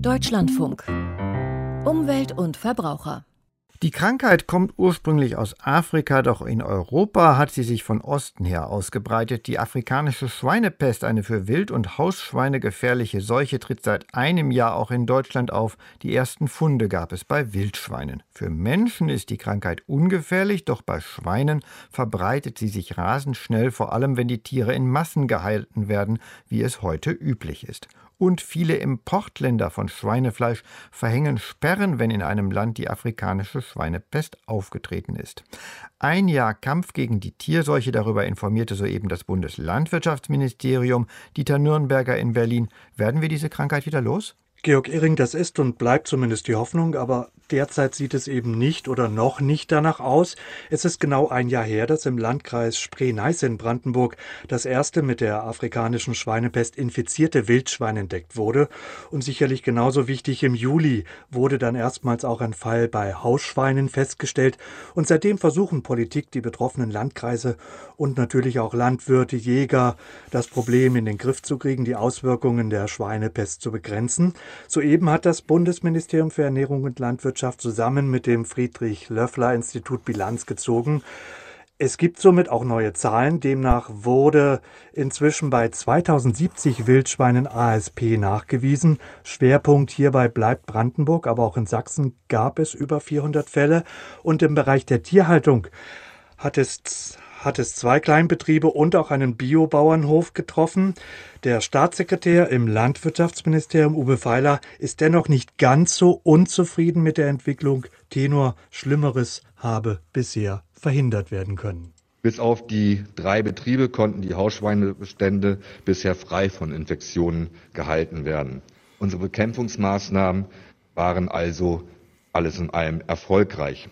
Deutschlandfunk. Umwelt und Verbraucher. Die Krankheit kommt ursprünglich aus Afrika, doch in Europa hat sie sich von Osten her ausgebreitet. Die afrikanische Schweinepest, eine für Wild- und Hausschweine gefährliche Seuche, tritt seit einem Jahr auch in Deutschland auf. Die ersten Funde gab es bei Wildschweinen. Für Menschen ist die Krankheit ungefährlich, doch bei Schweinen verbreitet sie sich rasend schnell, vor allem wenn die Tiere in Massen gehalten werden, wie es heute üblich ist und viele Importländer von Schweinefleisch verhängen Sperren, wenn in einem Land die afrikanische Schweinepest aufgetreten ist. Ein Jahr Kampf gegen die Tierseuche, darüber informierte soeben das Bundeslandwirtschaftsministerium. Dieter Nürnberger in Berlin. Werden wir diese Krankheit wieder los? Georg Ehring, das ist und bleibt zumindest die Hoffnung, aber derzeit sieht es eben nicht oder noch nicht danach aus. Es ist genau ein Jahr her, dass im Landkreis Spree-Neiße in Brandenburg das erste mit der afrikanischen Schweinepest infizierte Wildschwein entdeckt wurde. Und sicherlich genauso wichtig, im Juli wurde dann erstmals auch ein Fall bei Hausschweinen festgestellt. Und seitdem versuchen Politik, die betroffenen Landkreise und natürlich auch Landwirte, Jäger, das Problem in den Griff zu kriegen, die Auswirkungen der Schweinepest zu begrenzen. Soeben hat das Bundesministerium für Ernährung und Landwirtschaft zusammen mit dem Friedrich-Löffler-Institut Bilanz gezogen. Es gibt somit auch neue Zahlen. Demnach wurde inzwischen bei 2070 Wildschweinen ASP nachgewiesen. Schwerpunkt hierbei bleibt Brandenburg, aber auch in Sachsen gab es über 400 Fälle. Und im Bereich der Tierhaltung hat es hat es zwei Kleinbetriebe und auch einen Biobauernhof getroffen. Der Staatssekretär im Landwirtschaftsministerium Uwe Feiler ist dennoch nicht ganz so unzufrieden mit der Entwicklung. Tenor Schlimmeres habe bisher verhindert werden können. Bis auf die drei Betriebe konnten die Hausschweinebestände bisher frei von Infektionen gehalten werden. Unsere Bekämpfungsmaßnahmen waren also alles in allem erfolgreich.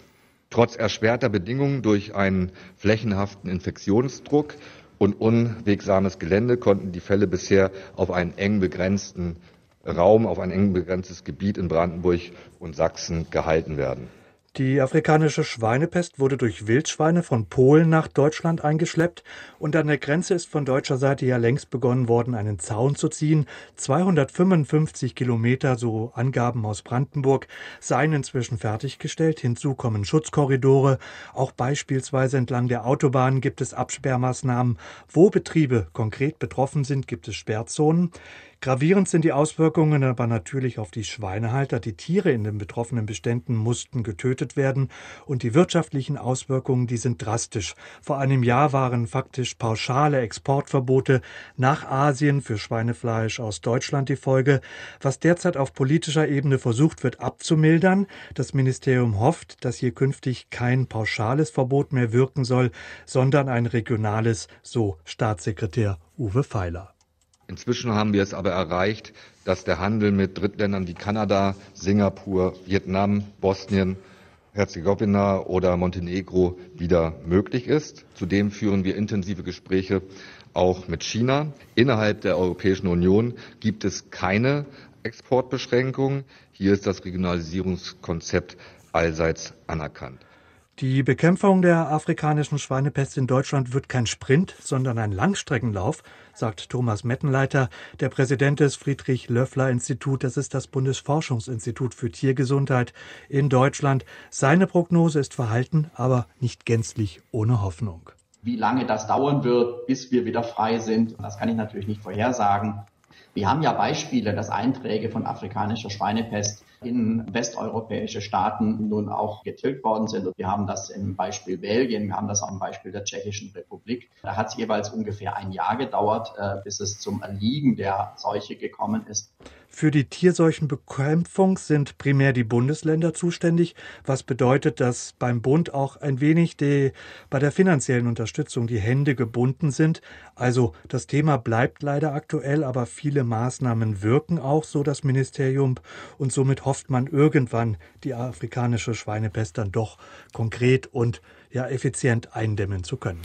Trotz erschwerter Bedingungen durch einen flächenhaften Infektionsdruck und unwegsames Gelände konnten die Fälle bisher auf einen eng begrenzten Raum, auf ein eng begrenztes Gebiet in Brandenburg und Sachsen gehalten werden. Die afrikanische Schweinepest wurde durch Wildschweine von Polen nach Deutschland eingeschleppt und an der Grenze ist von deutscher Seite ja längst begonnen worden, einen Zaun zu ziehen. 255 Kilometer, so Angaben aus Brandenburg, seien inzwischen fertiggestellt. Hinzu kommen Schutzkorridore. Auch beispielsweise entlang der Autobahn gibt es Absperrmaßnahmen. Wo Betriebe konkret betroffen sind, gibt es Sperrzonen. Gravierend sind die Auswirkungen aber natürlich auf die Schweinehalter. Die Tiere in den betroffenen Beständen mussten getötet werden und die wirtschaftlichen Auswirkungen, die sind drastisch. Vor einem Jahr waren faktisch pauschale Exportverbote nach Asien für Schweinefleisch aus Deutschland die Folge. Was derzeit auf politischer Ebene versucht wird abzumildern, das Ministerium hofft, dass hier künftig kein pauschales Verbot mehr wirken soll, sondern ein regionales, so Staatssekretär Uwe Feiler. Inzwischen haben wir es aber erreicht, dass der Handel mit Drittländern wie Kanada, Singapur, Vietnam, Bosnien, Herzegowina oder Montenegro wieder möglich ist. Zudem führen wir intensive Gespräche auch mit China. Innerhalb der Europäischen Union gibt es keine Exportbeschränkungen. Hier ist das Regionalisierungskonzept allseits anerkannt. Die Bekämpfung der afrikanischen Schweinepest in Deutschland wird kein Sprint, sondern ein Langstreckenlauf, sagt Thomas Mettenleiter, der Präsident des Friedrich Löffler Institut. Das ist das Bundesforschungsinstitut für Tiergesundheit in Deutschland. Seine Prognose ist verhalten, aber nicht gänzlich ohne Hoffnung. Wie lange das dauern wird, bis wir wieder frei sind, das kann ich natürlich nicht vorhersagen. Wir haben ja Beispiele, dass Einträge von afrikanischer Schweinepest in westeuropäische Staaten nun auch getilgt worden sind. Und wir haben das im Beispiel Belgien, wir haben das auch im Beispiel der Tschechischen Republik. Da hat es jeweils ungefähr ein Jahr gedauert, äh, bis es zum Erliegen der Seuche gekommen ist. Für die Tierseuchenbekämpfung sind primär die Bundesländer zuständig, was bedeutet, dass beim Bund auch ein wenig die, bei der finanziellen Unterstützung die Hände gebunden sind. Also das Thema bleibt leider aktuell, aber viele Maßnahmen wirken auch, so das Ministerium, und somit hofft man irgendwann die afrikanische Schweinepest dann doch konkret und ja effizient eindämmen zu können.